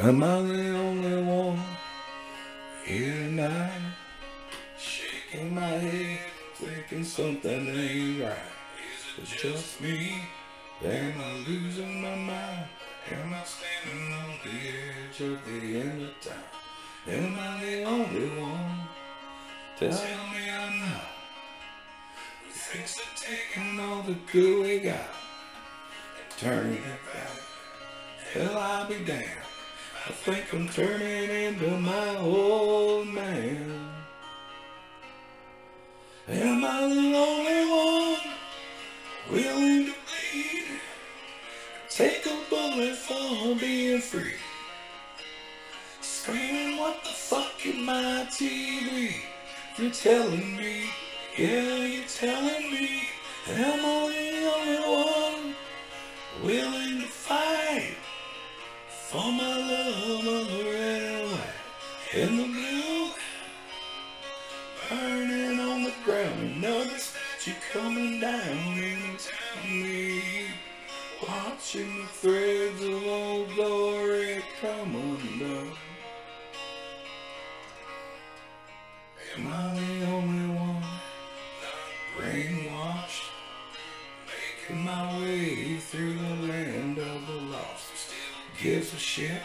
Am I the only one here tonight? Shaking my head, thinking something ain't right. It's just me. Am I losing my mind? Am I standing on the edge of the end of time? Am I the only one? Tell me I'm not. Who thinks of taking all the good we got and turning it back? Hell, I'll be damned. Think I'm turning into my old man. Am I the only one willing to bleed? Take a bullet for being free. Screaming, what the fuck in my TV? You're telling me, yeah, you're telling me, am I the only one willing for my love of the red and the blue? Burning on the ground, another statue coming down and telling me, watching the threads of old glory come shit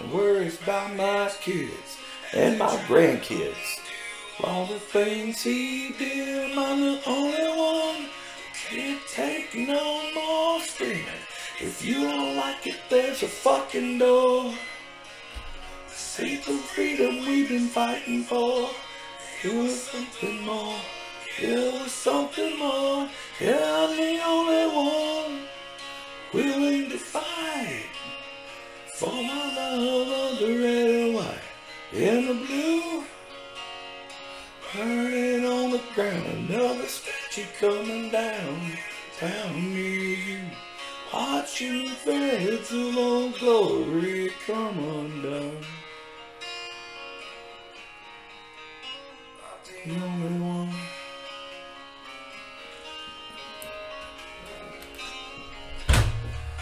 and worries about my kids and my grandkids. All the things he did, I'm the only one. Can't take no more screaming. If you don't like it, there's a fucking door. See the freedom we've been fighting for. It was something more. It was something more. Yeah, I'm the only one willing to fight for love of the red and white and the blue. Burning on the ground, another statue coming down, down near you. Watching the threads of old glory come undone. The only one.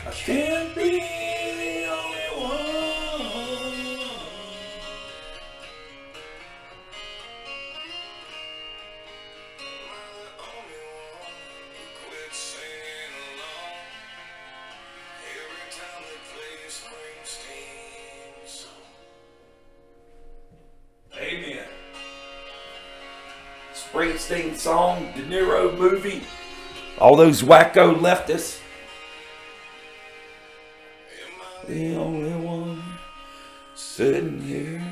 I can't be Springsteen song, De Niro movie, all those wacko leftists. The only one sitting here,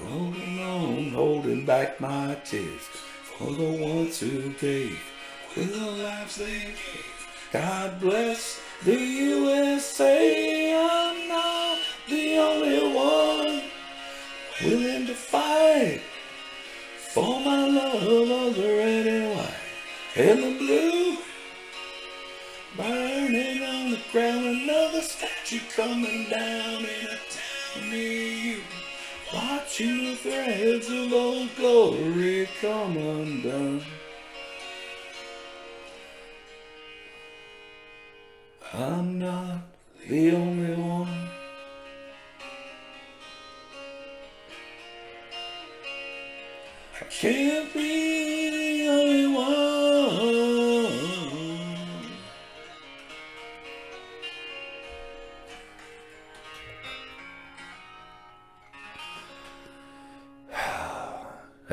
holding on, holding back my tears for the ones who gave with the lives they gave. God bless the USA. I'm not the only one willing to and the blue. Burning on the ground, another statue coming down in a town near you. Watching the threads of old glory come undone. I'm not the only one.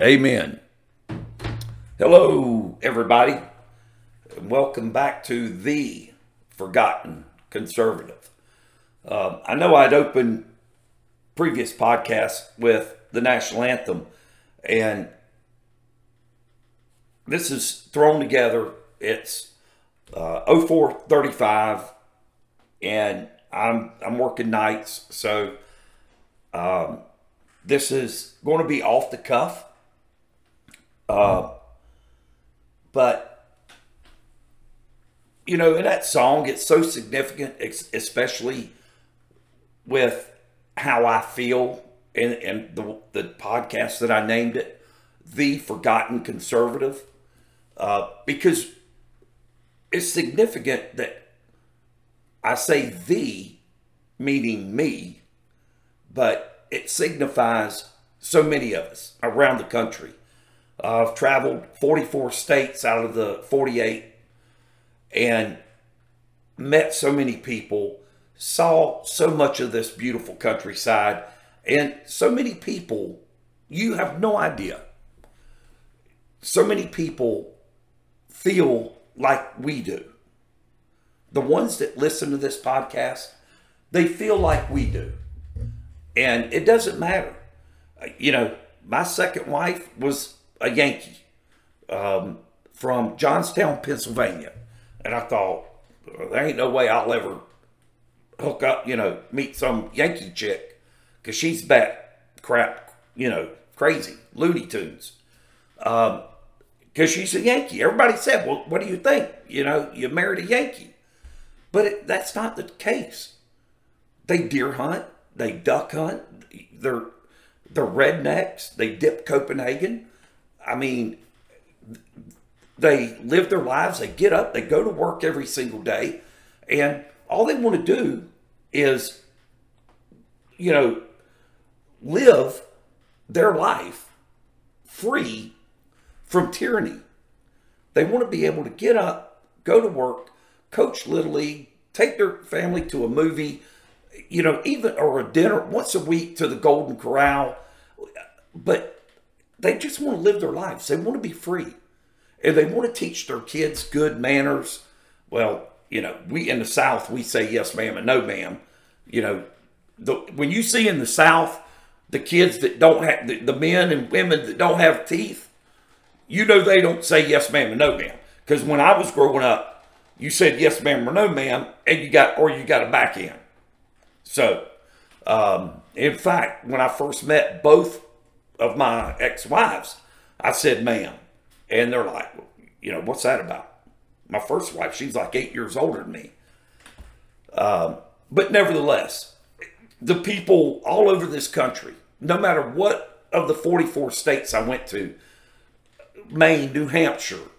Amen. Hello, everybody. Welcome back to the Forgotten Conservative. Um, I know I'd opened previous podcasts with the national anthem, and this is thrown together. It's uh, 0435, and I'm I'm working nights, so um, this is going to be off the cuff. Uh, but you know, in that song, it's so significant, especially with how I feel in, in the, the podcast that I named it, The Forgotten Conservative, uh, because it's significant that I say the meaning me, but it signifies so many of us around the country. I've traveled 44 states out of the 48 and met so many people, saw so much of this beautiful countryside, and so many people, you have no idea. So many people feel like we do. The ones that listen to this podcast, they feel like we do. And it doesn't matter. You know, my second wife was a Yankee um, from Johnstown, Pennsylvania. And I thought, there ain't no way I'll ever hook up, you know, meet some Yankee chick because she's bat crap, you know, crazy, Looney Tunes. Um, because she's a Yankee. Everybody said, well, what do you think? You know, you married a Yankee. But it, that's not the case. They deer hunt, they duck hunt, they're, they're rednecks, they dip Copenhagen. I mean, they live their lives, they get up, they go to work every single day, and all they want to do is, you know, live their life free from tyranny. They want to be able to get up, go to work, coach Little League, take their family to a movie, you know, even or a dinner once a week to the Golden Corral. But they just want to live their lives. They want to be free. And they want to teach their kids good manners. Well, you know, we in the South, we say yes, ma'am, and no, ma'am. You know, the, when you see in the South the kids that don't have, the, the men and women that don't have teeth, you know they don't say yes, ma'am, and no, ma'am. Because when I was growing up, you said yes, ma'am, or no, ma'am, and you got, or you got a back end. So, um, in fact, when I first met both of my ex-wives, I said, ma'am. And they're like, you know, what's that about? My first wife, she's like eight years older than me. Um, but nevertheless, the people all over this country, no matter what of the 44 states I went to, Maine, New Hampshire,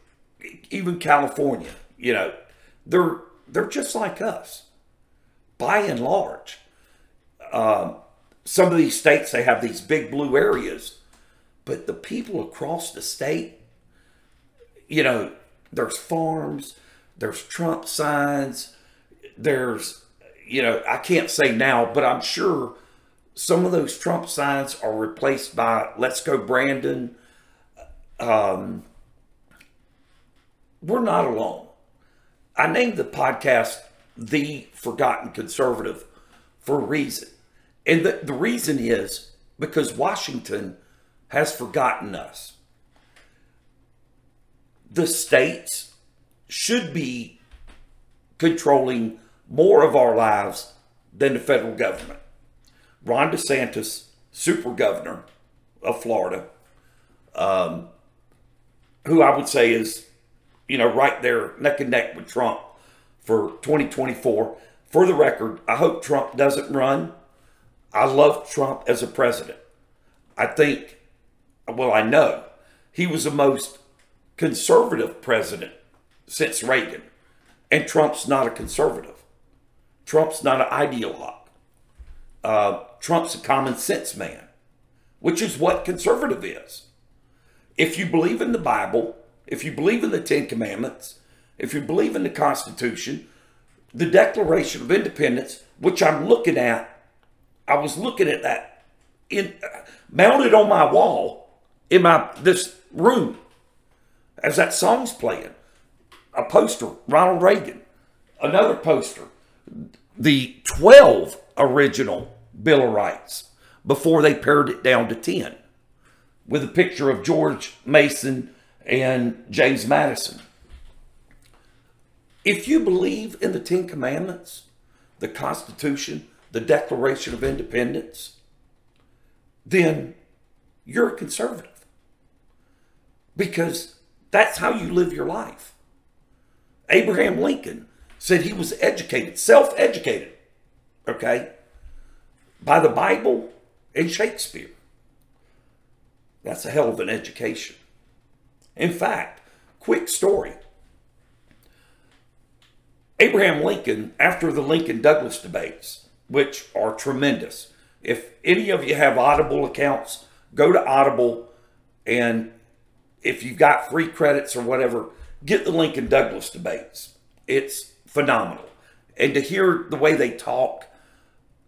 even California, you know, they're they're just like us, by and large. Um, some of these states they have these big blue areas, but the people across the state, you know, there's farms, there's Trump signs, there's, you know, I can't say now, but I'm sure some of those Trump signs are replaced by "Let's Go Brandon." Um, we're not alone. I named the podcast "The Forgotten Conservative" for a reason, and the, the reason is because Washington has forgotten us the states should be controlling more of our lives than the federal government. Ron DeSantis, super governor of Florida, um, who I would say is, you know, right there neck and neck with Trump for 2024. For the record, I hope Trump doesn't run. I love Trump as a president. I think, well, I know he was the most conservative president since Reagan. And Trump's not a conservative. Trump's not an ideologue. Uh, Trump's a common sense man, which is what conservative is. If you believe in the Bible, if you believe in the Ten Commandments, if you believe in the Constitution, the Declaration of Independence, which I'm looking at, I was looking at that in uh, mounted on my wall in my this room as that song's playing. A poster, Ronald Reagan. Another poster, the 12 original Bill of Rights before they pared it down to 10 with a picture of George Mason and James Madison. If you believe in the Ten Commandments, the Constitution, the Declaration of Independence, then you're a conservative. Because that's how you live your life. Abraham Lincoln said he was educated, self educated, okay, by the Bible and Shakespeare. That's a hell of an education. In fact, quick story Abraham Lincoln, after the Lincoln Douglas debates, which are tremendous. If any of you have Audible accounts, go to Audible and if you've got free credits or whatever, get the Lincoln Douglas debates. It's phenomenal. And to hear the way they talk,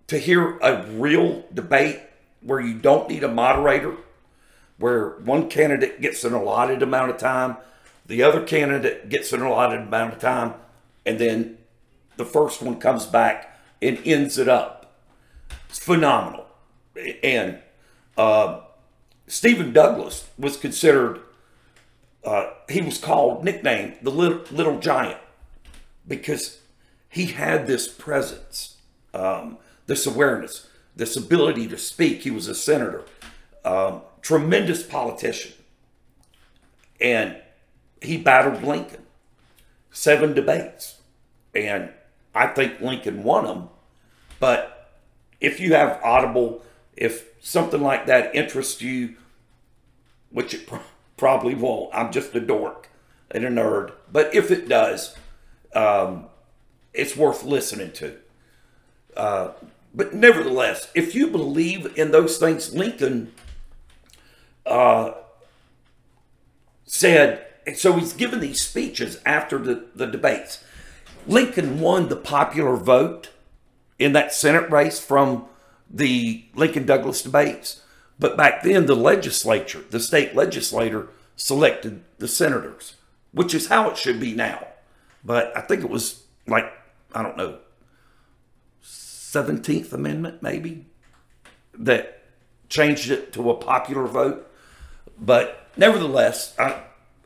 to hear a real debate where you don't need a moderator, where one candidate gets an allotted amount of time, the other candidate gets an allotted amount of time, and then the first one comes back and ends it up. It's phenomenal. And uh, Stephen Douglas was considered, uh, he was called, nicknamed the little, little giant because he had this presence, um, this awareness, this ability to speak. He was a senator, um, tremendous politician. And he battled Lincoln, seven debates. And I think Lincoln won them. But if you have Audible, if something like that interests you, which it probably won't, I'm just a dork and a nerd. But if it does, um, it's worth listening to. Uh, but nevertheless, if you believe in those things, Lincoln uh, said, so he's given these speeches after the, the debates. Lincoln won the popular vote in that Senate race from the Lincoln Douglas debates. But back then, the legislature, the state legislator, selected the senators, which is how it should be now. But I think it was like, I don't know, 17th Amendment, maybe, that changed it to a popular vote. But nevertheless, I,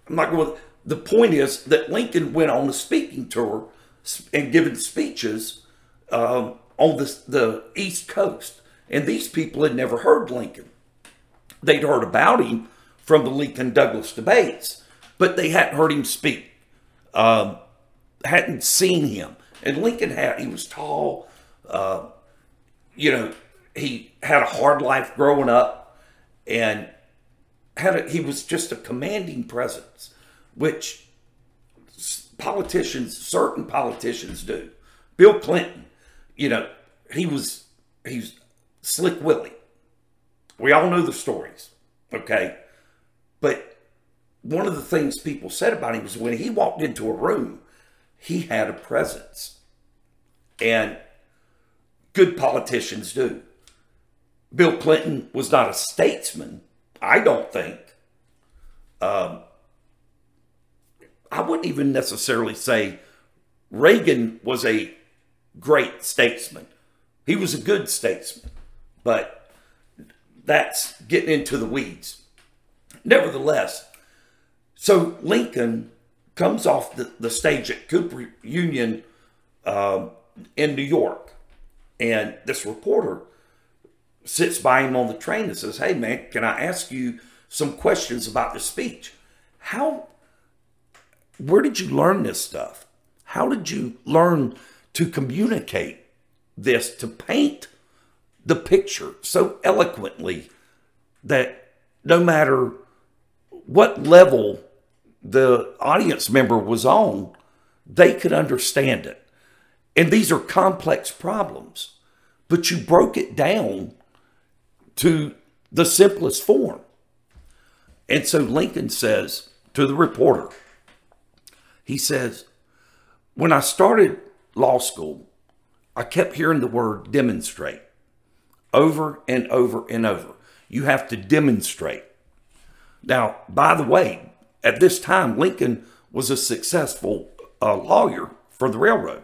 I'm not going. The point is that Lincoln went on a speaking tour and giving speeches um, on the, the East Coast, and these people had never heard Lincoln. They'd heard about him from the Lincoln Douglas debates, but they hadn't heard him speak, um, hadn't seen him. And Lincoln had he was tall, uh, you know, he had a hard life growing up, and had a, he was just a commanding presence, which politicians, certain politicians do. Bill Clinton, you know, he was he's slick Willie. We all know the stories, okay? But one of the things people said about him was when he walked into a room, he had a presence. And good politicians do. Bill Clinton was not a statesman, I don't think. Um, I wouldn't even necessarily say Reagan was a great statesman. He was a good statesman, but that's getting into the weeds. Nevertheless, so Lincoln comes off the, the stage at Cooper Union um, in New York, and this reporter sits by him on the train and says, Hey, man, can I ask you some questions about the speech? How where did you learn this stuff? How did you learn to communicate this, to paint the picture so eloquently that no matter what level the audience member was on, they could understand it? And these are complex problems, but you broke it down to the simplest form. And so Lincoln says to the reporter, he says, When I started law school, I kept hearing the word demonstrate over and over and over. You have to demonstrate. Now, by the way, at this time, Lincoln was a successful uh, lawyer for the railroad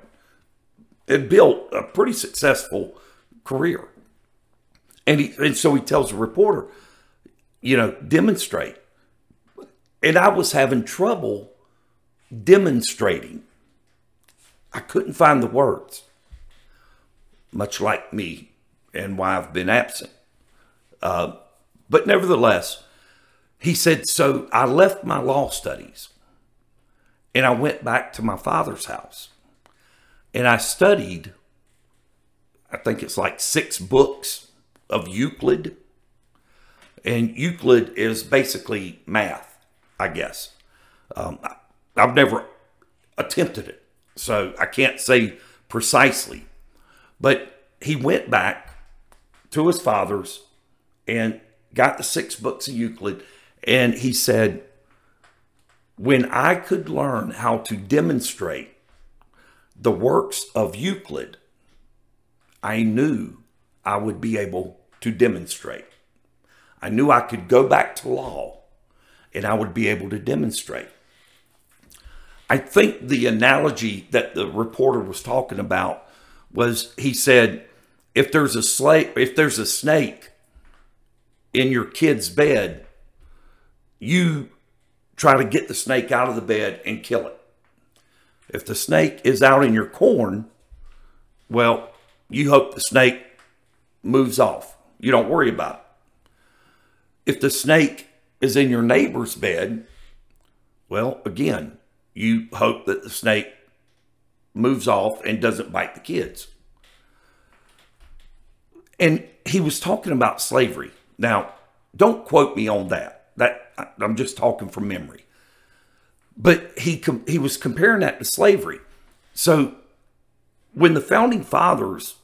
and built a pretty successful career. And, he, and so he tells the reporter, you know, demonstrate. And I was having trouble demonstrating. I couldn't find the words, much like me and why I've been absent. Uh, but nevertheless, he said, So I left my law studies and I went back to my father's house and I studied, I think it's like six books of Euclid. And Euclid is basically math, I guess. Um, I've never attempted it, so I can't say precisely. But he went back to his father's and got the six books of Euclid. And he said, When I could learn how to demonstrate the works of Euclid, I knew I would be able to demonstrate. I knew I could go back to law and I would be able to demonstrate. I think the analogy that the reporter was talking about was he said, if there's a slave, if there's a snake in your kid's bed, you try to get the snake out of the bed and kill it. If the snake is out in your corn, well, you hope the snake moves off. You don't worry about it. If the snake is in your neighbor's bed, well, again, you hope that the snake moves off and doesn't bite the kids. And he was talking about slavery. Now, don't quote me on that. That I'm just talking from memory. But he he was comparing that to slavery. So when the founding fathers,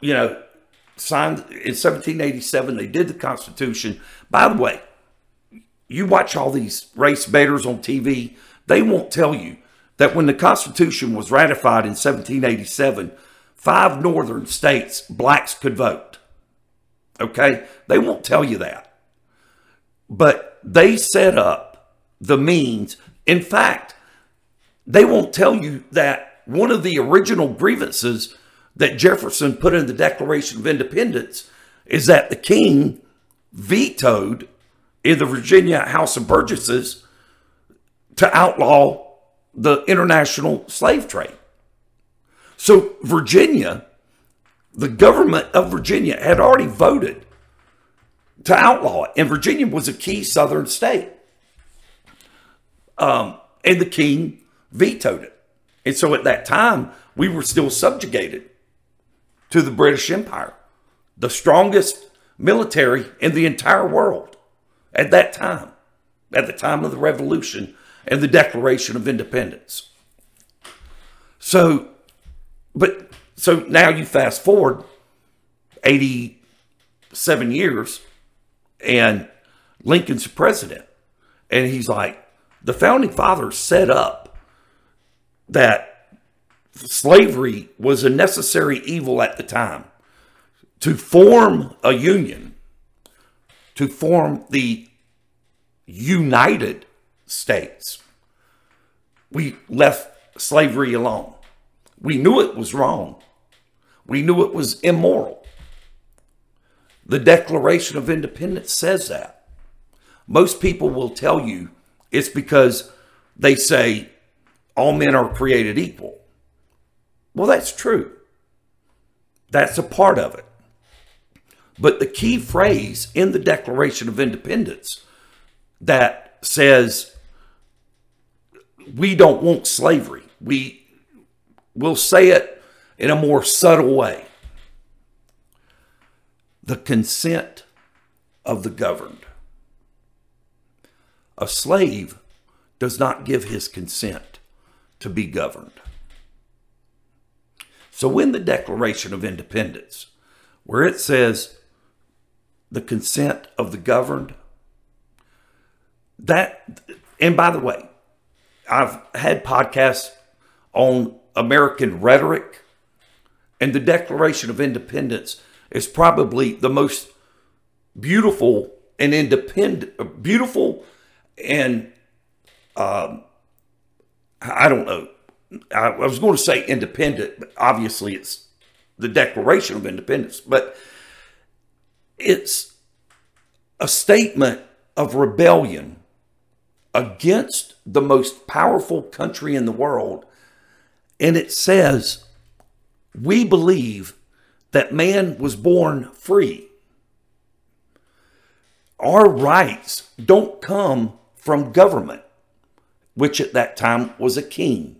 you know, signed in 1787, they did the Constitution. By the way, you watch all these race baiters on TV, they won't tell you that when the Constitution was ratified in 1787, five northern states, blacks could vote. Okay? They won't tell you that. But they set up the means. In fact, they won't tell you that one of the original grievances that Jefferson put in the Declaration of Independence is that the king vetoed in the Virginia House of Burgesses to outlaw the international slave trade. So, Virginia, the government of Virginia had already voted to outlaw it, and Virginia was a key southern state. Um, and the king vetoed it. And so at that time, we were still subjugated to the British Empire, the strongest military in the entire world at that time, at the time of the Revolution and the Declaration of Independence. So, but so now you fast forward 87 years and Lincoln's president. And he's like, the founding fathers set up that slavery was a necessary evil at the time to form a union, to form the United States. We left slavery alone. We knew it was wrong. We knew it was immoral. The Declaration of Independence says that. Most people will tell you it's because they say all men are created equal. Well, that's true. That's a part of it. But the key phrase in the Declaration of Independence that says we don't want slavery. We will say it in a more subtle way. The consent of the governed. A slave does not give his consent to be governed. So, in the Declaration of Independence, where it says the consent of the governed, that, and by the way, I've had podcasts on American rhetoric, and the Declaration of Independence is probably the most beautiful and independent, beautiful and um, I don't know. I, I was going to say independent, but obviously it's the Declaration of Independence, but it's a statement of rebellion against the most powerful country in the world. And it says, We believe that man was born free. Our rights don't come from government, which at that time was a king.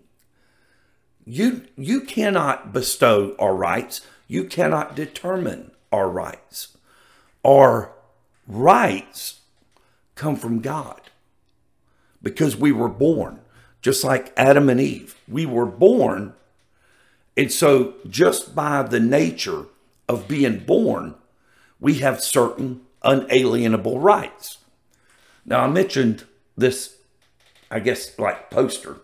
You, you cannot bestow our rights. You cannot determine our rights. Our rights come from God because we were born, just like Adam and Eve. We were born And so, just by the nature of being born, we have certain unalienable rights. Now, I mentioned this, I guess, like poster.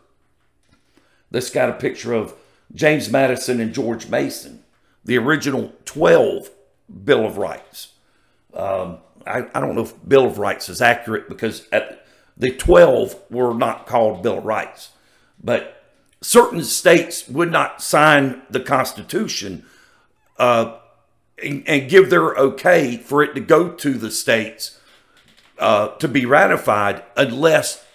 This got a picture of James Madison and George Mason, the original 12 Bill of Rights. Um, I, I, don't know if Bill of Rights is accurate because at, the 12 were not called Bill of Rights, but certain states would not sign the Constitution uh, and, and, give their okay for it to go to the states uh, to be ratified unless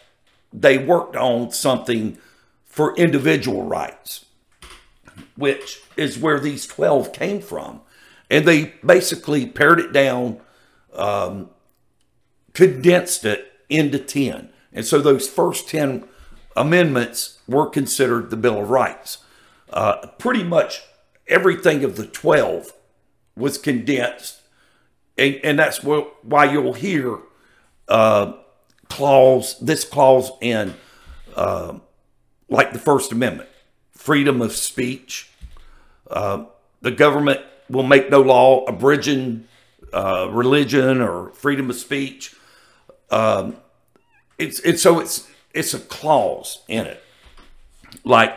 they worked on something for individual rights, which is where these 12 came from. And they basically pared it down, um, condensed it into 10. And so those first 10 amendments were considered the Bill of Rights. Uh, pretty much everything of the 12 was condensed. And, and that's why you'll hear uh, clause, this clause in uh, like the First Amendment, freedom of speech. Uh, the government will make no law abridging uh, religion or freedom of speech. Um, it's it's so it's it's a clause in it, like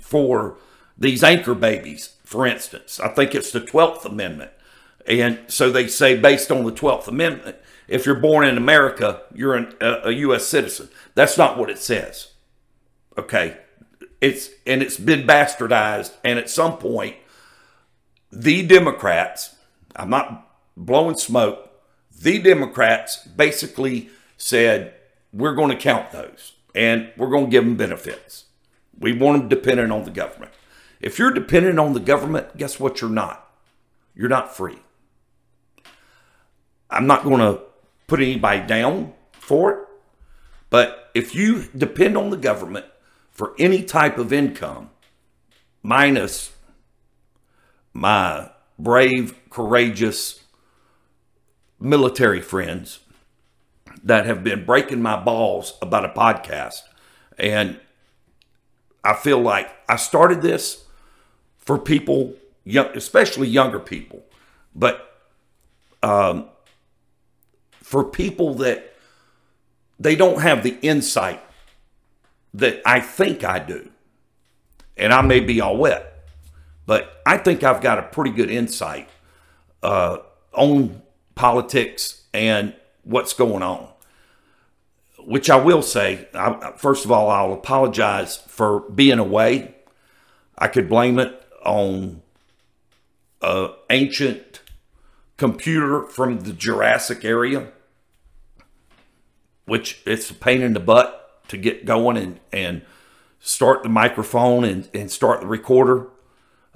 for these anchor babies, for instance. I think it's the Twelfth Amendment, and so they say based on the Twelfth Amendment, if you're born in America, you're an, a, a U.S. citizen. That's not what it says. Okay, it's and it's been bastardized, and at some point, the Democrats. I'm not blowing smoke. The Democrats basically said we're going to count those and we're going to give them benefits. We want them dependent on the government. If you're dependent on the government, guess what? You're not. You're not free. I'm not going to put anybody down for it, but if you depend on the government for any type of income, minus my brave, courageous military friends that have been breaking my balls about a podcast. And I feel like I started this for people, especially younger people, but um, for people that they don't have the insight that I think I do. And I may be all wet, but I think I've got a pretty good insight uh, on politics and what's going on which I will say, I, first of all, I'll apologize for being away. I could blame it on an ancient computer from the Jurassic area, which it's a pain in the butt to get going and, and start the microphone and, and start the recorder.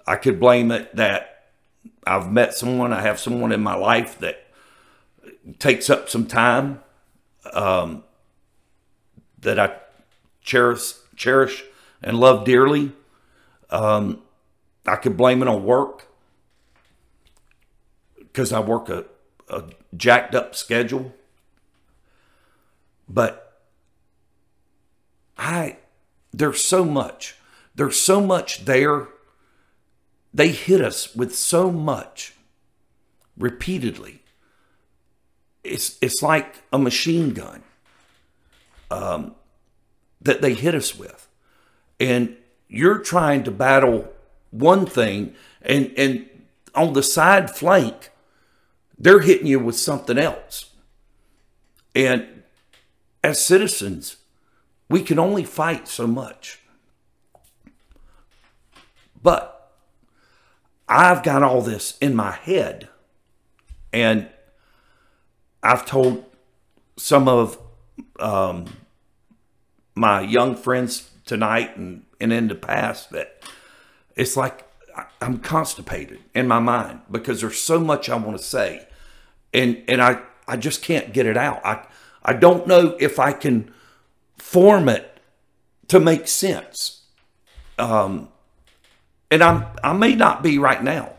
I could blame it that I've met someone, I have someone in my life that takes up some time. Um, that I cherish, cherish and love dearly. Um, I could blame it on work because I work a, a jacked up schedule. But I, there's so much. There's so much there. They hit us with so much repeatedly. It's, it's like a machine gun um, that they hit us with. And you're trying to battle one thing, and, and on the side flank, they're hitting you with something else. And as citizens, we can only fight so much. But I've got all this in my head. And I've told some of um, my young friends tonight and, and in the past that it's like I'm constipated in my mind because there's so much I want to say. And and I, I just can't get it out. I I don't know if I can form it to make sense. Um and I'm I may not be right now.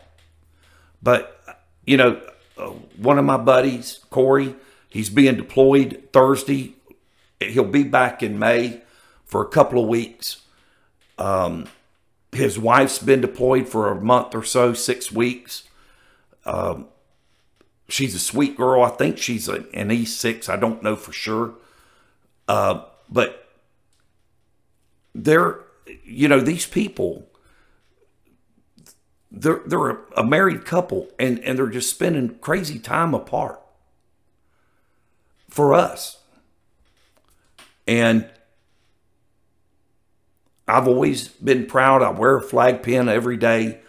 But you know, uh, one of my buddies, Corey, he's being deployed Thursday he'll be back in May for a couple of weeks. Um, his wife's been deployed for a month or so, six weeks. Um, she's a sweet girl. I think she's an E6. I don't know for sure. Uh, but they're, you know, these people, they're, they're a, a married couple and, and they're just spending crazy time apart for us. And I've always been proud. I wear a flag pin every day.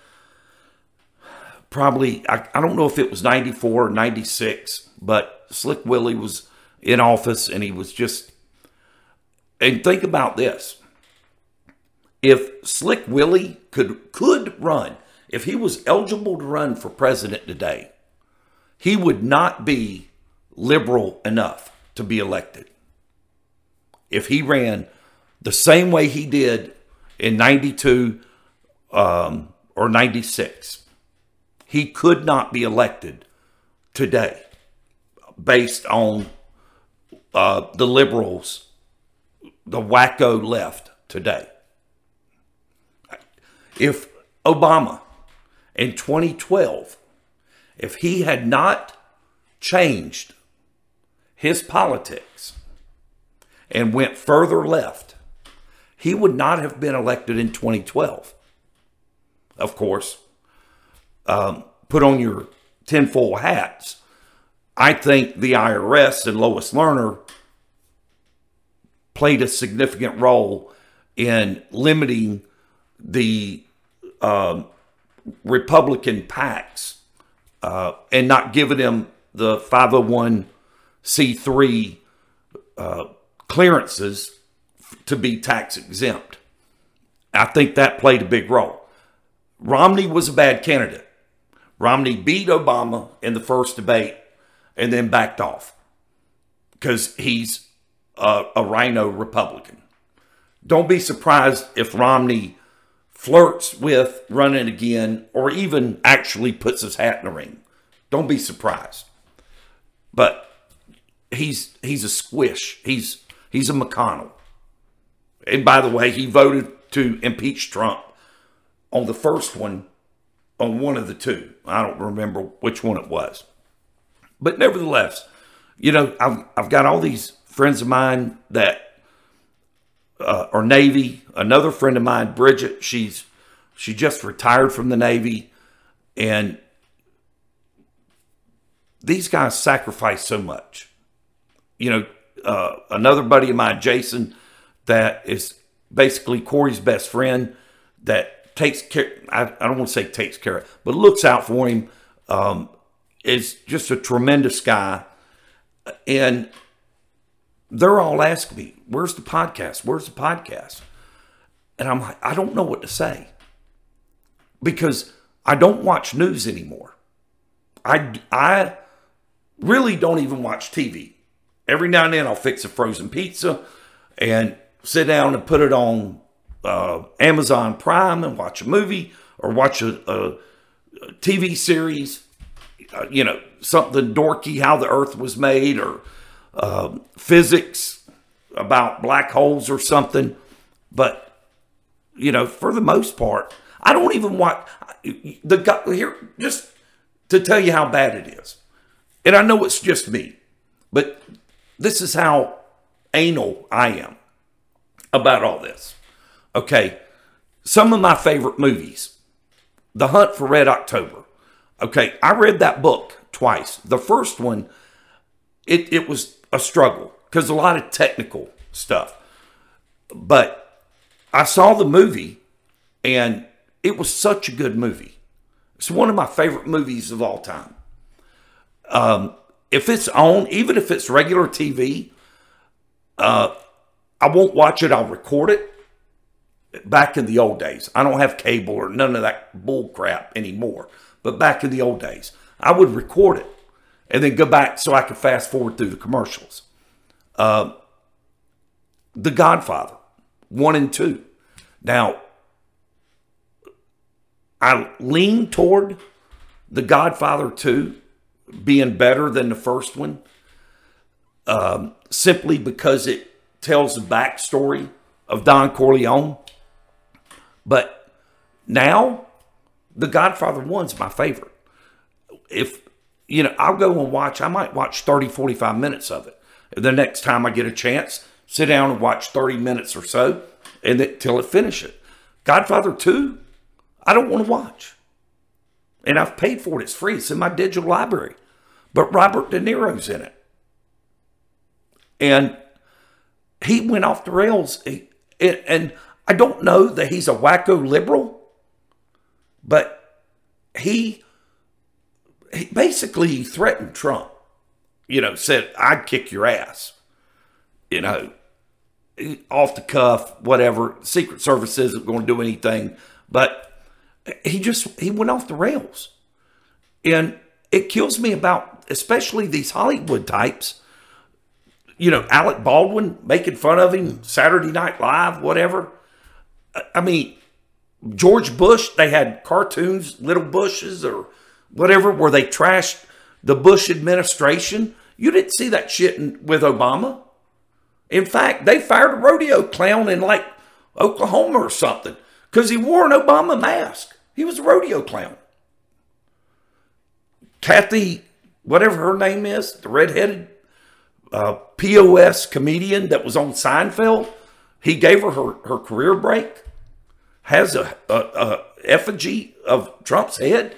Probably, I, I don't know if it was 94 or 96, but Slick Willie was in office and he was just. And think about this. If Slick Willie could could run, if he was eligible to run for president today, he would not be liberal enough to be elected. If he ran the same way he did in 92 um, or 96, he could not be elected today based on uh, the liberals, the wacko left today. If Obama in 2012, if he had not changed his politics and went further left, he would not have been elected in 2012. Of course, um, put on your tinfoil hats. I think the IRS and Lois Lerner played a significant role in limiting the um, Republican PACs uh, and not giving them the 501c3 uh, clearances to be tax exempt. I think that played a big role. Romney was a bad candidate. Romney beat Obama in the first debate and then backed off because he's a, a RINO Republican. Don't be surprised if Romney flirts with running again or even actually puts his hat in the ring. Don't be surprised. But he's he's a squish. He's he's a McConnell. And by the way, he voted to impeach Trump on the first one, on one of the two. I don't remember which one it was. But nevertheless, you know, I've, I've got all these friends of mine that uh, are Navy. Another friend of mine, Bridget, she's she just retired from the Navy, and these guys sacrifice so much. You know, uh, another buddy of mine, Jason, that is basically Corey's best friend that takes care, I, I don't want to say takes care of, but looks out for him, um, is just a tremendous guy. And they're all asking me, where's the podcast? Where's the podcast? And I'm like, I don't know what to say because I don't watch news anymore. I, I really don't even watch TV. Every now and then I'll fix a frozen pizza and sit down and put it on uh, Amazon Prime and watch a movie or watch a, a, a TV series, uh, you know, something dorky, how the earth was made, or uh, physics about black holes or something. But, you know, for the most part, I don't even watch the guy here, just to tell you how bad it is. And I know it's just me, but this is how anal I am about all this. Okay, some of my favorite movies The Hunt for Red October. Okay, I read that book twice. The first one, it, it was a struggle because a lot of technical stuff. But I saw the movie and it was such a good movie. It's one of my favorite movies of all time. Um, if it's on, even if it's regular TV, uh, I won't watch it. I'll record it. Back in the old days, I don't have cable or none of that bull crap anymore. But back in the old days, I would record it and then go back so I could fast forward through the commercials. Uh, the Godfather, one and two. Now, I lean toward The Godfather 2 being better than the first one um, simply because it tells the backstory of Don Corleone. But now, The Godfather 1's my favorite. If, you know, I'll go and watch, I might watch 30, 45 minutes of it. The next time I get a chance, sit down and watch 30 minutes or so and then, till it finishes. Godfather 2, I don't want to watch. And I've paid for it. It's free. It's in my digital library. But Robert De Niro's in it. And he went off the rails. And I don't know that he's a wacko liberal, but he, he basically threatened Trump. You know, said, I'd kick your ass. You know, off the cuff, whatever. Secret Service isn't going to do anything. But he just, he went off the rails. And it kills me about, especially these Hollywood types you know, Alec Baldwin making fun of him, Saturday Night Live, whatever. I mean, George Bush, they had cartoons, Little Bushes or whatever, where they trashed the Bush administration. You didn't see that shit with Obama. In fact, they fired a rodeo clown in like Oklahoma or something because he wore an Obama mask. He was a rodeo clown. Kathy, whatever her name is, the redheaded uh, POS comedian that was on Seinfeld. He gave her her, her career break. Has a, a, a effigy of Trump's head.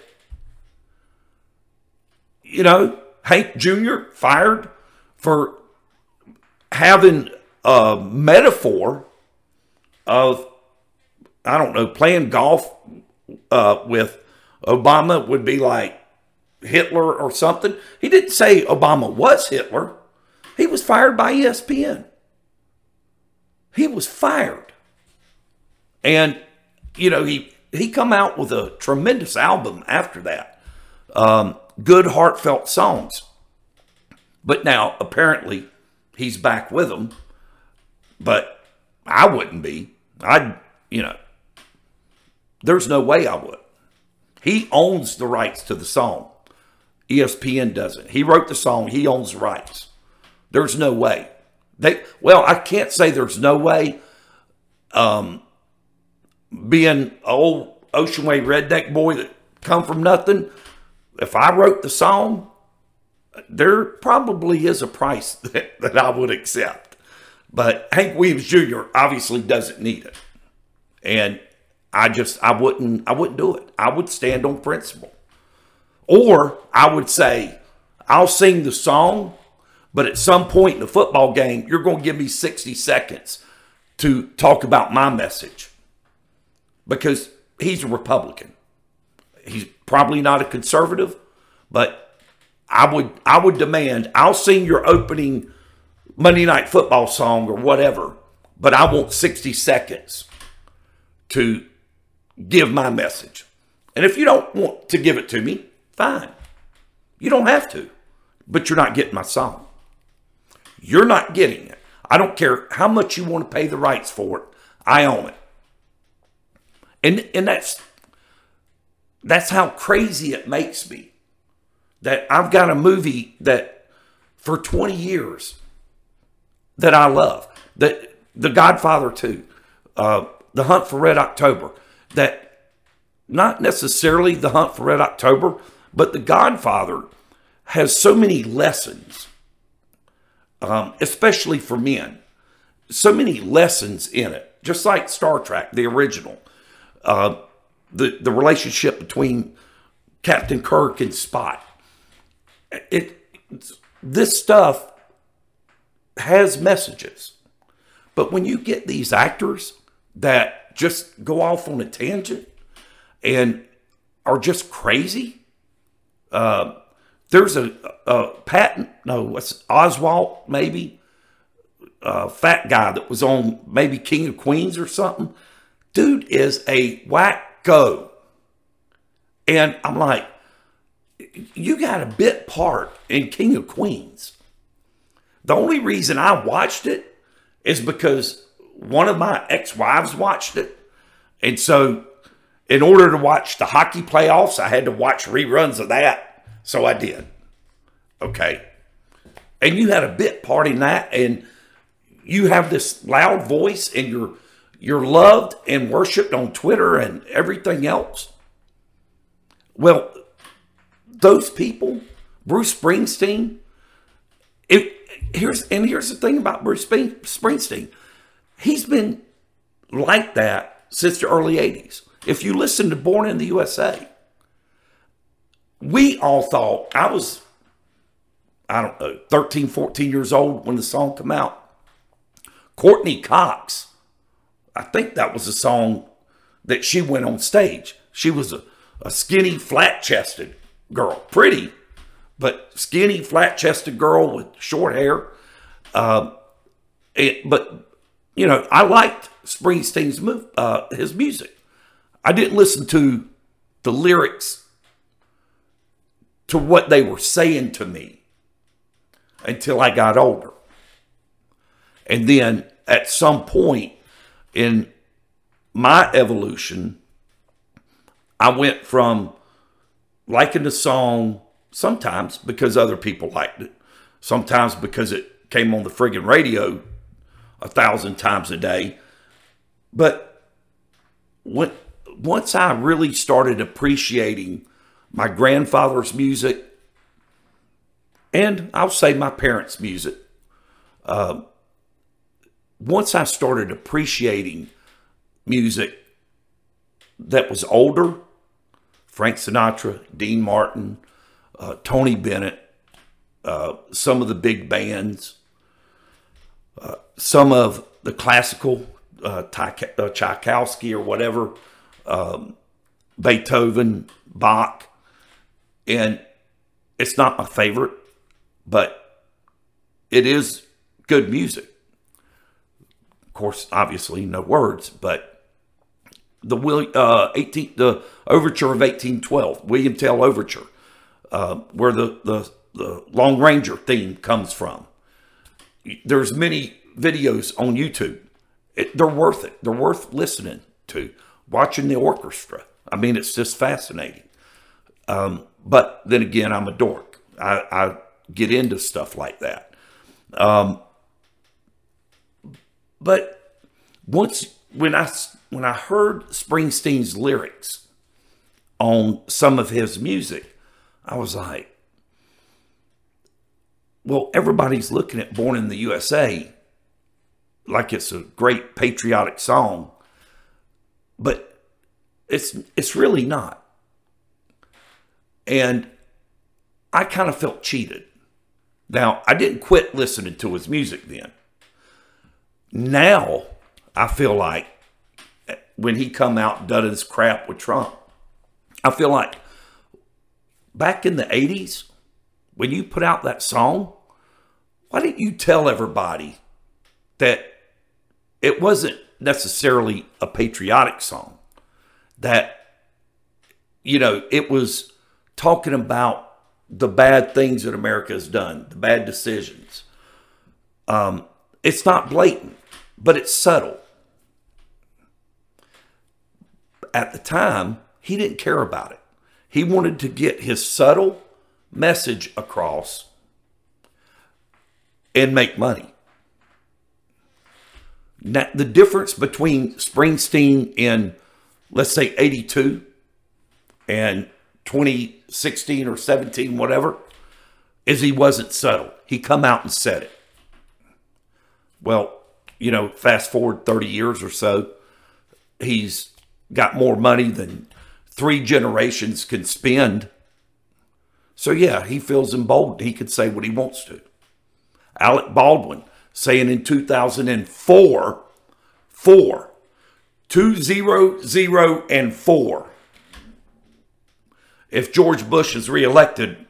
You know, Hank Jr. fired for having a metaphor of, I don't know, playing golf uh, with Obama would be like Hitler or something. He didn't say Obama was Hitler. He was fired by ESPN. He was fired. And, you know, he, he come out with a tremendous album after that. Um, good heartfelt songs. But now, apparently, he's back with them. But I wouldn't be. I'd, you know, there's no way I would. He owns the rights to the song. ESPN doesn't. He wrote the song, he owns the rights. There's no way. They well, I can't say there's no way. Um, being old Ocean Way redneck boy that come from nothing, if I wrote the song, there probably is a price that, that I would accept. But Hank Williams Jr. obviously doesn't need it. And I just I wouldn't I wouldn't do it. I would stand on principle. Or I would say, I'll sing the song but at some point in the football game, you're going to give me 60 seconds to talk about my message because he's a Republican. He's probably not a conservative, but I would I would demand I'll sing your opening Monday night football song or whatever, but I want 60 seconds to give my message. And if you don't want to give it to me, fine. You don't have to, but you're not getting my song. You're not getting it. I don't care how much you want to pay the rights for it. I own it. And and that's that's how crazy it makes me. That I've got a movie that for 20 years that I love. That The Godfather 2, uh, The Hunt for Red October, that not necessarily The Hunt for Red October, but The Godfather has so many lessons um, especially for men. So many lessons in it, just like Star Trek, the original. Uh, the the relationship between Captain Kirk and Spock. It this stuff has messages, but when you get these actors that just go off on a tangent and are just crazy, uh, there's a, a Patton, no, what's Oswalt maybe, a fat guy that was on maybe King of Queens or something. Dude is a wacko. And I'm like, you got a bit part in King of Queens. The only reason I watched it is because one of my ex wives watched it. And so, in order to watch the hockey playoffs, I had to watch reruns of that so I did. Okay. And you had a bit part in that, and you have this loud voice, and you're you're loved and worshiped on Twitter and everything else. Well, those people, Bruce Springsteen, it, here's and here's the thing about Bruce Springsteen. He's been like that since the early 80s. If you listen to Born in the USA, we all thought I was I don't know, 13, 14 years old when the song came out. Courteney Cox, I think that was a song that she went on stage. She was a, a skinny, flat chested girl, pretty, but skinny, flat chested girl with short hair. Uh, it, but, you know, I liked Springsteen's move, uh, his music. I didn't listen to the lyrics to what they were saying to me until I got older. And then at some point in my evolution, I went from liking the song sometimes because other people liked it, sometimes because it came on the friggin' radio a thousand times a day. But when, once I really started appreciating my grandfather's music and I'll say my parents' music. Uh, once I started appreciating music that was older, Frank Sinatra, Dean Martin, uh, Tony Bennett, uh, some of the big bands, uh, some of the classical, uh, uh, Tchaikovsky or whatever, um, Beethoven, Bach, and it's not my favorite but it is good music. Course, obviously, no words, but the uh, 18 the overture of 1812, William Tell overture, uh, where the, the the Lone Ranger theme comes from. There's many videos on YouTube. It, they're worth it. They're worth listening to, watching the orchestra. I mean, it's just fascinating. Um, but then again, I'm a dork. I, I get into stuff like that. Um, but once when I when I heard Springsteen's lyrics on some of his music, I was like, well, everybody's looking at Born in the USA like it's a great patriotic song, but it's it's really not. And I kind of felt cheated. Now, I didn't quit listening to his music then. Now, I feel like when he come out and done his crap with Trump, I feel like back in the 80s, when you put out that song, why didn't you tell everybody that it wasn't necessarily a patriotic song? That, you know, it was talking about the bad things that America has done, the bad decisions. Um, it's not blatant, but it's subtle. At the time, he didn't care about it. He wanted to get his subtle message across and make money. Now, the difference between Springsteen in, let's say, 82 and 2016 or 17, whatever, is he wasn't subtle. He come out and said it. Well, you know, fast forward 30 years or so, he's got more money than three generations can spend. So yeah, he feels emboldened. He could say what he wants to. Alec Baldwin saying in 2004, four, two zero zero and four if George Bush is reelected,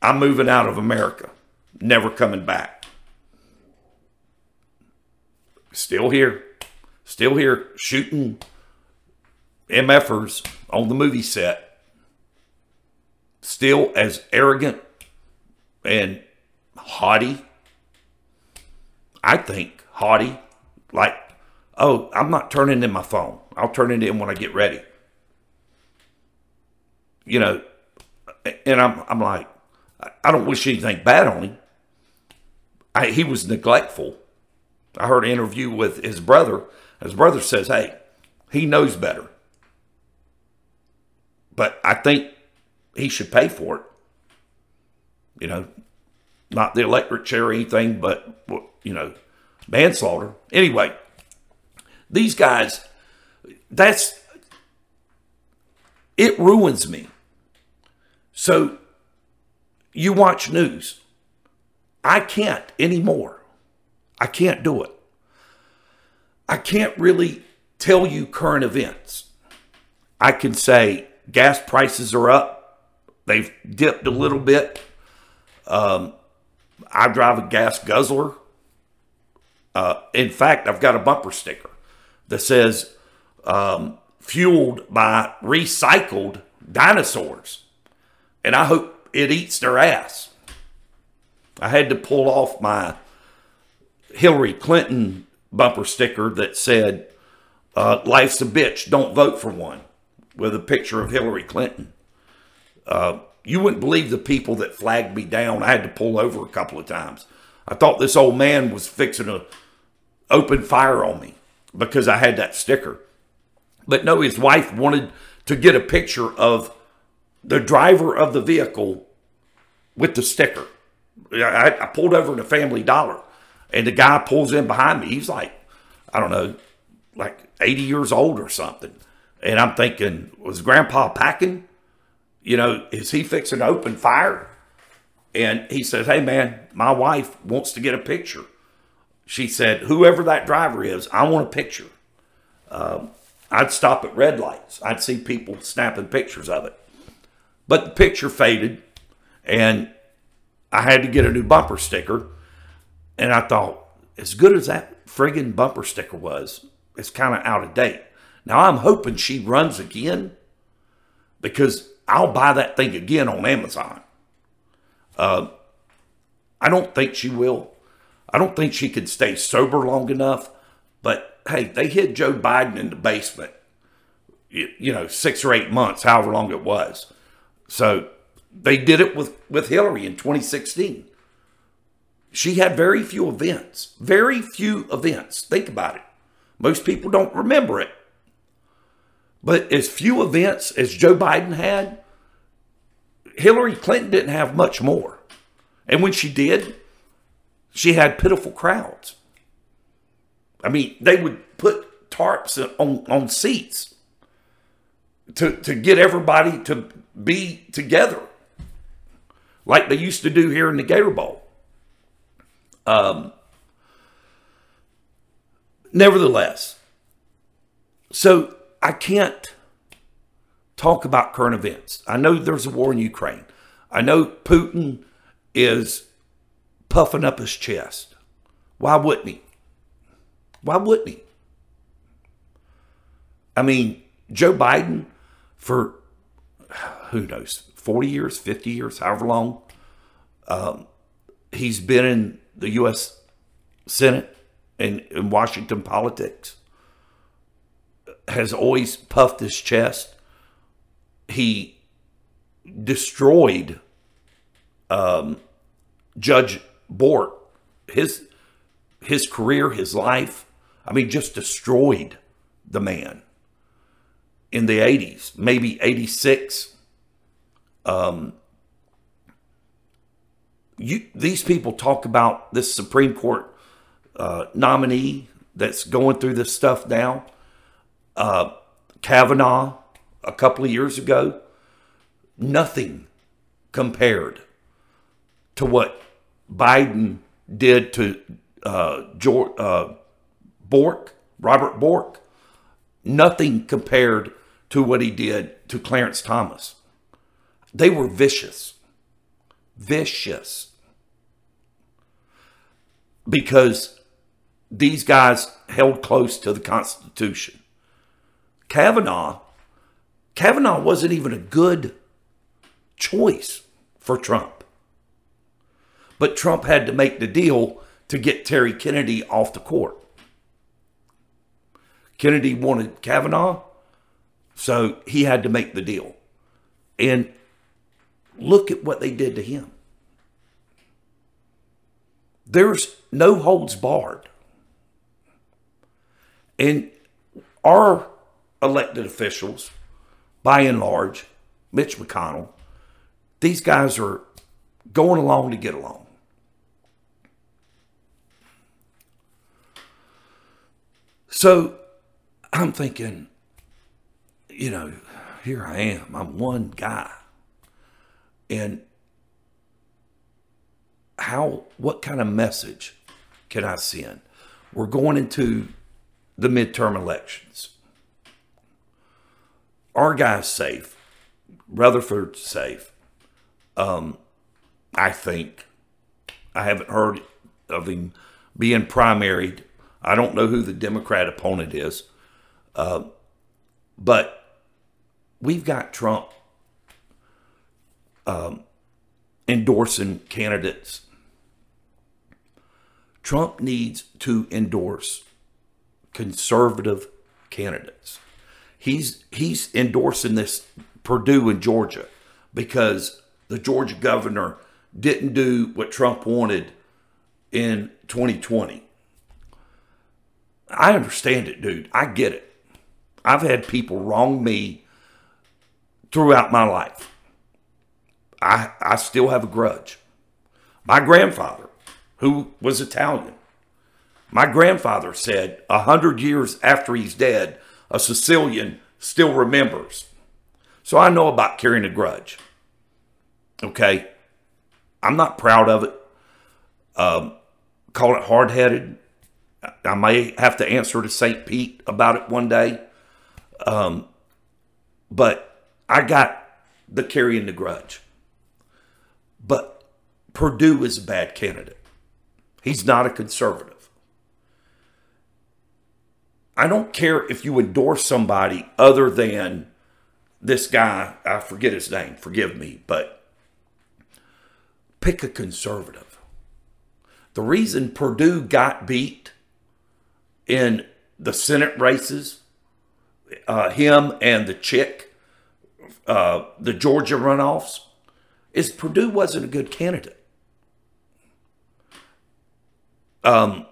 I'm moving out of America, never coming back. Still here, still here shooting MFers on the movie set. Still as arrogant and haughty. I think haughty, like, oh, I'm not turning in my phone. I'll turn it in when I get ready you know, and I'm I'm like, I don't wish anything bad on him. I, he was neglectful. I heard an interview with his brother. His brother says, hey, he knows better. But I think he should pay for it. You know, not the electric chair or anything, but, you know, manslaughter. Anyway, these guys, that's, it ruins me. So you watch news. I can't anymore. I can't do it. I can't really tell you current events. I can say gas prices are up. They've dipped a little bit. Um, I drive a gas guzzler. Uh, in fact, I've got a bumper sticker that says um, fueled by recycled dinosaurs. And I hope it eats their ass. I had to pull off my Hillary Clinton bumper sticker that said, uh, Life's a bitch, don't vote for one, with a picture of Hillary Clinton. Uh, you wouldn't believe the people that flagged me down. I had to pull over a couple of times. I thought this old man was fixing to open fire on me because I had that sticker. But no, his wife wanted to get a picture of the driver of the vehicle with the sticker. I, I pulled over to Family Dollar, and the guy pulls in behind me. He's like, I don't know, like 80 years old or something. And I'm thinking, was Grandpa packing? You know, is he fixing to open fire? And he says, Hey, man, my wife wants to get a picture. She said, Whoever that driver is, I want a picture. Um, I'd stop at red lights. I'd see people snapping pictures of it. But the picture faded, and I had to get a new bumper sticker. And I thought, as good as that friggin' bumper sticker was, it's kind of out of date. Now I'm hoping she runs again because I'll buy that thing again on Amazon. Uh, I don't think she will. I don't think she could stay sober long enough. But hey, they hid Joe Biden in the basement, you, you know, six or eight months, however long it was. So they did it with, with Hillary in 2016. She had very few events, very few events. Think about it. Most people don't remember it. But as few events as Joe Biden had, Hillary Clinton didn't have much more. And when she did, she had pitiful crowds. I mean, they would put tarps on, on seats to, to get everybody to be together, like they used to do here in the Gator Bowl. Um, nevertheless, so I can't talk about current events. I know there's a war in Ukraine. I know Putin is puffing up his chest. Why wouldn't he? Why wouldn't he? I mean, Joe Biden, for who knows, 40 years, 50 years, however long, um, he's been in the U.S. Senate and in Washington politics, has always puffed his chest. He destroyed um, Judge Bork, his his career, his life. I mean, just destroyed the man in the 80s, maybe 86. Um, you, these people talk about this Supreme Court uh, nominee that's going through this stuff now. Uh, Kavanaugh, a couple of years ago, nothing compared to what Biden did to uh, George, uh, Bork, Robert Bork. Nothing compared to what he did to Clarence Thomas. They were vicious. Vicious. Because these guys held close to the Constitution. Kavanaugh, Kavanaugh wasn't even a good choice for Trump. But Trump had to make the deal to get Terry Kennedy off the court. Kennedy wanted Kavanaugh, so he had to make the deal. And look at what they did to him. There's no holds barred. And our elected officials, by and large, Mitch McConnell, these guys are going along to get along. So I'm thinking, you know, here I am. I'm one guy. And how, what kind of message can I send? We're going into the midterm elections. Our guy's safe. Rutherford's safe. Um, I think. I haven't heard of him being primaried. I don't know who the Democrat opponent is. Uh, but we've got Trump um, endorsing candidates. Trump needs to endorse conservative candidates. He's he's endorsing this Perdue in Georgia because the Georgia governor didn't do what Trump wanted in 2020. I understand it, dude. I get it. I've had people wrong me throughout my life. I I still have a grudge. My grandfather, who was Italian, my grandfather said a hundred years after he's dead, a Sicilian still remembers. So I know about carrying a grudge. Okay. I'm not proud of it. Um, call it hard headed. I may have to answer to St. Pete about it one day. Um, but I got the carrying the grudge. But Perdue is a bad candidate. He's not a conservative. I don't care if you endorse somebody other than this guy, I forget his name, forgive me, but pick a conservative. The reason Perdue got beat in the Senate races, uh, him and the chick, uh, the Georgia runoffs, is Perdue wasn't a good candidate. Um,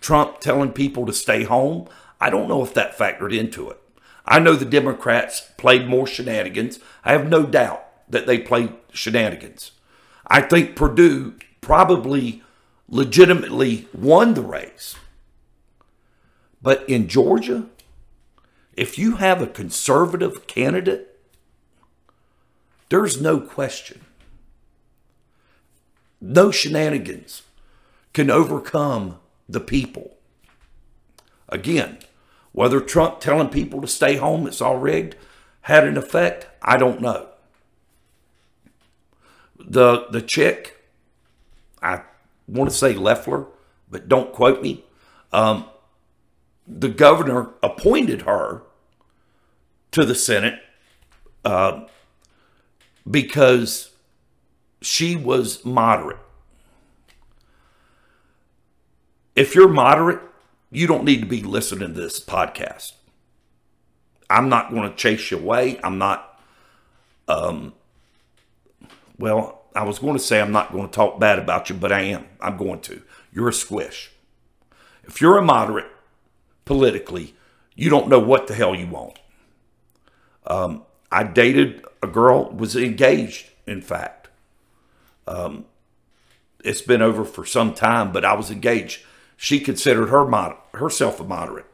Trump telling people to stay home, I don't know if that factored into it. I know the Democrats played more shenanigans. I have no doubt that they played shenanigans. I think Perdue probably legitimately won the race. But in Georgia, if you have a conservative candidate, there's no question. No shenanigans can overcome the people. Again, whether Trump telling people to stay home, it's all rigged, had an effect, I don't know. The the chick, I want to say Loeffler, but don't quote me. Um, the governor appointed her to the Senate uh, because she was moderate. If you're moderate, you don't need to be listening to this podcast. I'm not going to chase you away. I'm not, um, well, I was going to say I'm not going to talk bad about you, but I am. I'm going to. You're a squish. If you're a moderate politically, you don't know what the hell you want. Um, I dated a girl, was engaged, in fact. Um, it's been over for some time, but I was engaged she considered her mod- herself a moderate.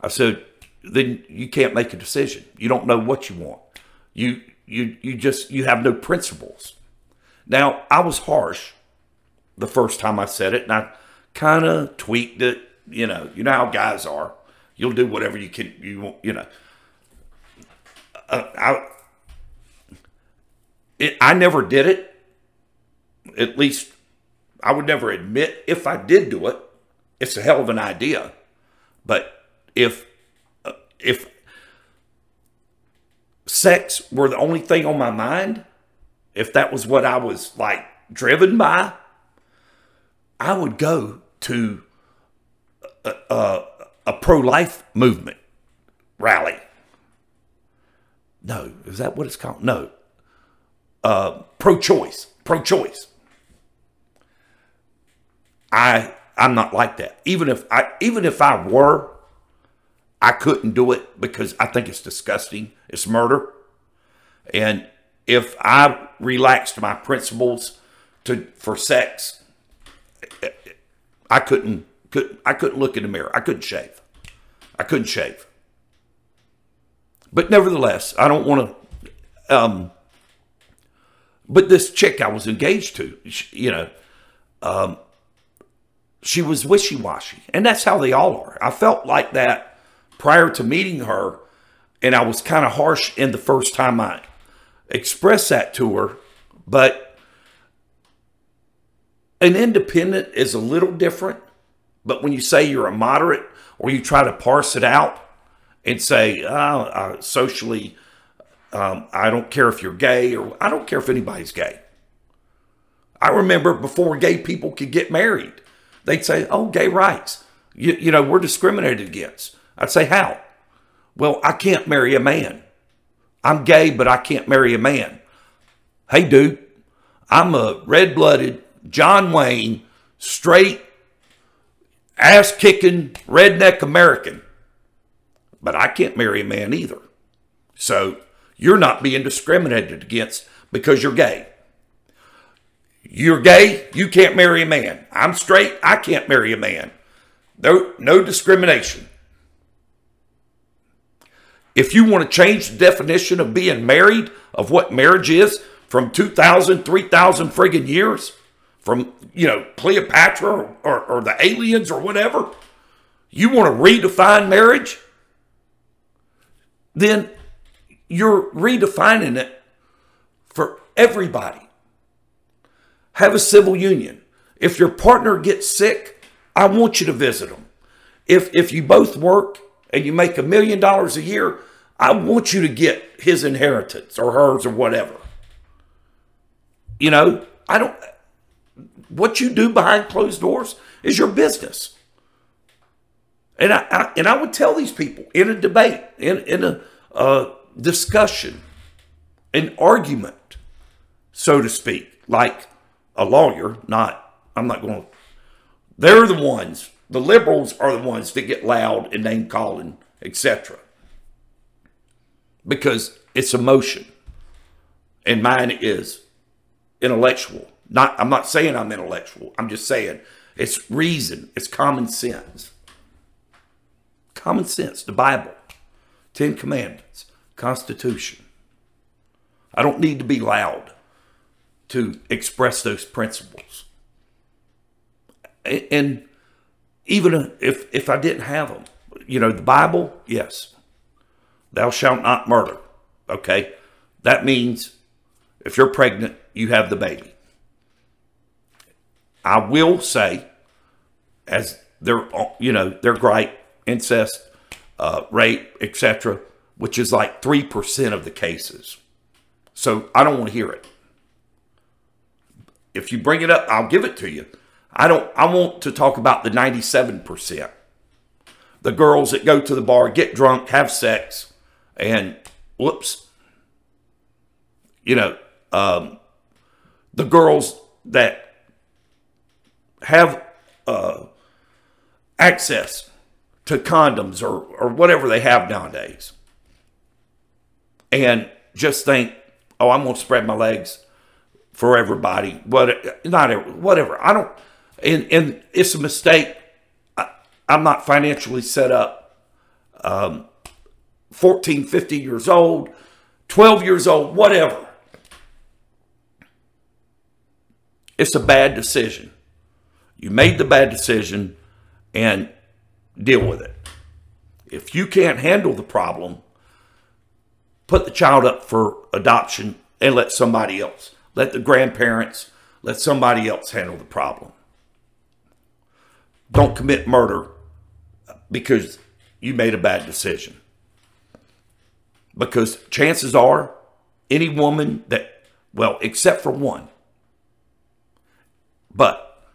I said, then you can't make a decision. You don't know what you want. You you you just you have no principles. Now I was harsh the first time I said it, and I kind of tweaked it. You know, you know how guys are. You'll do whatever you can. You want. You know. Uh, I it, I never did it. At least I would never admit if I did do it it's a hell of an idea. But if uh, if sex were the only thing on my mind, if that was what I was like driven by, I would go to a, a, a pro life movement rally. No, is that what it's called? No. Uh, pro choice. Pro choice. I I'm not like that. Even if I even if I were, I couldn't do it because I think it's disgusting. It's murder. And if I relaxed my principles to for sex, I couldn't could I couldn't look in the mirror. I couldn't shave. I couldn't shave. But nevertheless, I don't want to. Um, but this chick I was engaged to, you know, um, she was wishy washy, and that's how they all are. I felt like that prior to meeting her, and I was kind of harsh in the first time I expressed that to her. But an independent is a little different. But when you say you're a moderate, or you try to parse it out and say, oh, socially, um, I don't care if you're gay, or I don't care if anybody's gay. I remember before gay people could get married, they'd say, oh, gay rights. You, you know, we're discriminated against. I'd say, how? Well, I can't marry a man. I'm gay, but I can't marry a man. Hey, dude, I'm a red blooded, John Wayne, straight, ass kicking, redneck American. But I can't marry a man either. So you're not being discriminated against because you're gay. You're gay, you can't marry a man. I'm straight, I can't marry a man. No, no discrimination. If you want to change the definition of being married, of what marriage is, from 2,000, 3,000 friggin' years, from, you know, Cleopatra or, or, or the aliens or whatever, you want to redefine marriage, then you're redefining it for everybody. Have a civil union. If your partner gets sick, I want you to visit them. If if you both work and you make a million dollars a year, I want you to get his inheritance or hers or whatever. You know, I don't what you do behind closed doors is your business. And I, I and I would tell these people in a debate, in, in a uh, discussion, an argument, so to speak, like a lawyer, not, I'm not going to, they're the ones, the liberals are the ones that get loud and name calling, etc. Because it's emotion. And mine is intellectual. Not I'm not saying I'm intellectual. I'm just saying it's reason, it's common sense. Common sense, the Bible, Ten Commandments, Constitution. I don't need to be loud to express those principles. And even if if I didn't have them, you know, the Bible, yes. Thou shalt not murder. Okay? That means if you're pregnant, you have the baby. I will say, as they're, you know, they're great, incest, uh, rape, etc., which is like 3% of the cases. So I don't want to hear it. If you bring it up, I'll give it to you. I don't I want to talk about the 97%. The girls that go to the bar, get drunk, have sex, and whoops. You know, um, the girls that have uh, access to condoms or, or whatever they have nowadays and just think, oh, I'm going to spread my legs for everybody. What, not whatever. I don't, and, and it's a mistake. I, am not financially set up. Um, 14, 15 years old, 12 years old, whatever. It's a bad decision. You made the bad decision and deal with it. If you can't handle the problem, put the child up for adoption and let somebody else, let the grandparents, let somebody else handle the problem. Don't commit murder because you made a bad decision. Because chances are, any woman that, well, except for one, but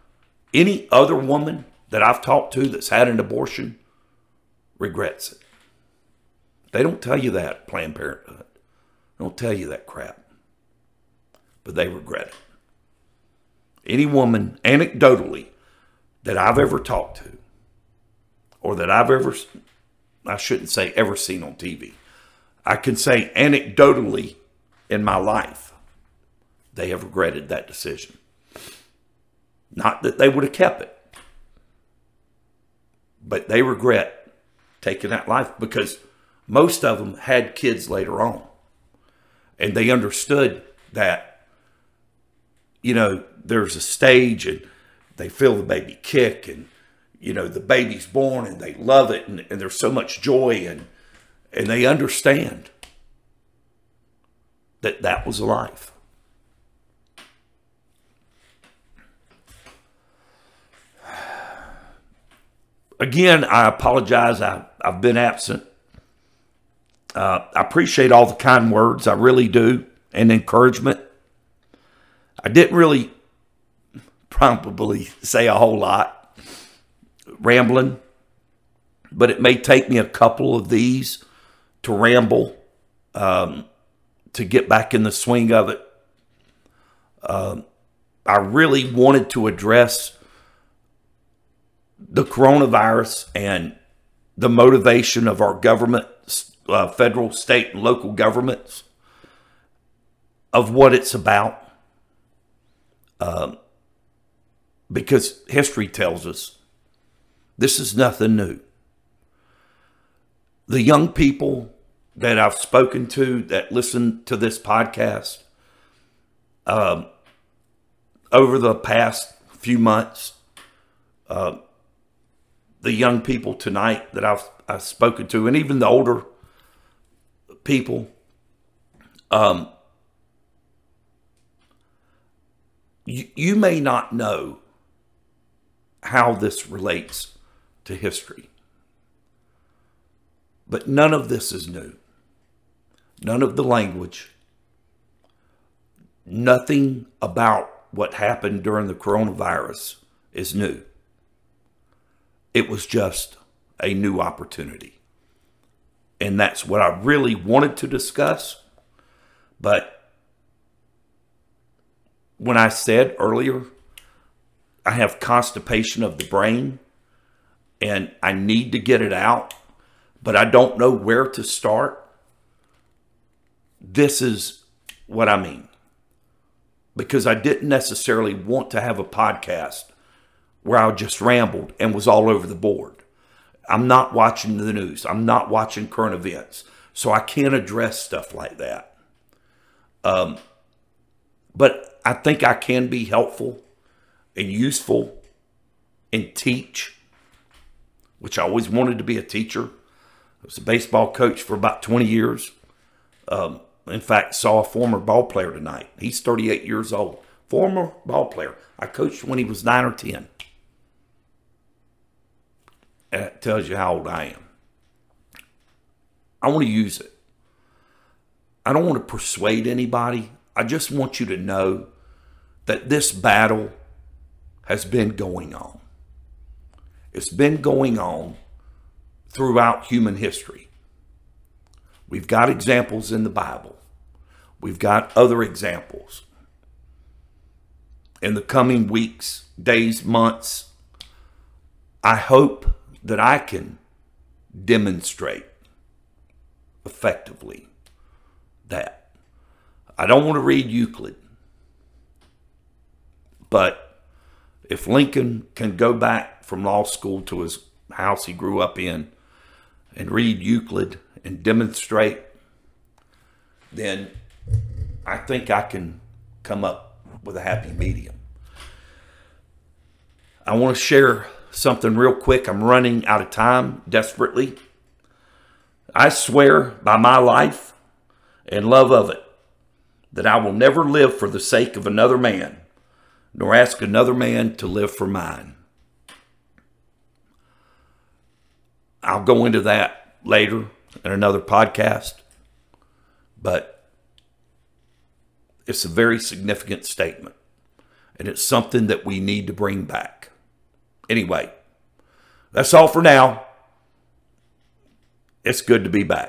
any other woman that I've talked to that's had an abortion regrets it. They don't tell you that, Planned Parenthood. They don't tell you that crap. But they regret it. Any woman, anecdotally, that I've ever talked to, or that I've ever, I shouldn't say ever seen on TV, I can say anecdotally in my life, they have regretted that decision. Not that they would have kept it, but they regret taking that life because most of them had kids later on. And they understood that, you know, there's a stage and they feel the baby kick and, you know, the baby's born and they love it and, and there's so much joy and, and they understand that that was life. Again, I apologize. I, I've been absent. Uh, I appreciate all the kind words. I really do. And encouragement. I didn't really probably say a whole lot, rambling, but it may take me a couple of these to ramble um, to get back in the swing of it. Um, I really wanted to address the coronavirus and the motivation of our government, uh, federal, state, and local governments, of what it's about. Um, because history tells us this is nothing new. The young people that I've spoken to that listen to this podcast um, over the past few months, uh, the young people tonight that I've, I've spoken to, and even the older people, um, you, you may not know how this relates to history. But none of this is new. None of the language, nothing about what happened during the coronavirus is new. It was just a new opportunity. And that's what I really wanted to discuss. But when I said earlier I have constipation of the brain and I need to get it out, but I don't know where to start. This is what I mean. Because I didn't necessarily want to have a podcast where I just rambled and was all over the board. I'm not watching the news, I'm not watching current events, so I can't address stuff like that. Um, but I think I can be helpful and useful and teach, which I always wanted to be a teacher. I was a baseball coach for about 20 years. Um, in fact, saw a former ball player tonight. He's 38 years old. Former ball player. I coached when he was 9 or 10. And that tells you how old I am. I want to use it. I don't want to persuade anybody. I just want you to know that this battle has been going on. It's been going on throughout human history. We've got examples in the Bible. We've got other examples. In the coming weeks, days, months, I hope that I can demonstrate effectively that. I don't want to read Euclid, but if Lincoln can go back from law school to his house he grew up in and read Euclid and demonstrate, then I think I can come up with a happy medium. I want to share something real quick. I'm running out of time desperately. I swear by my life and love of it that I will never live for the sake of another man nor ask another man to live for mine. I'll go into that later in another podcast, but it's a very significant statement, and it's something that we need to bring back. Anyway, that's all for now. It's good to be back.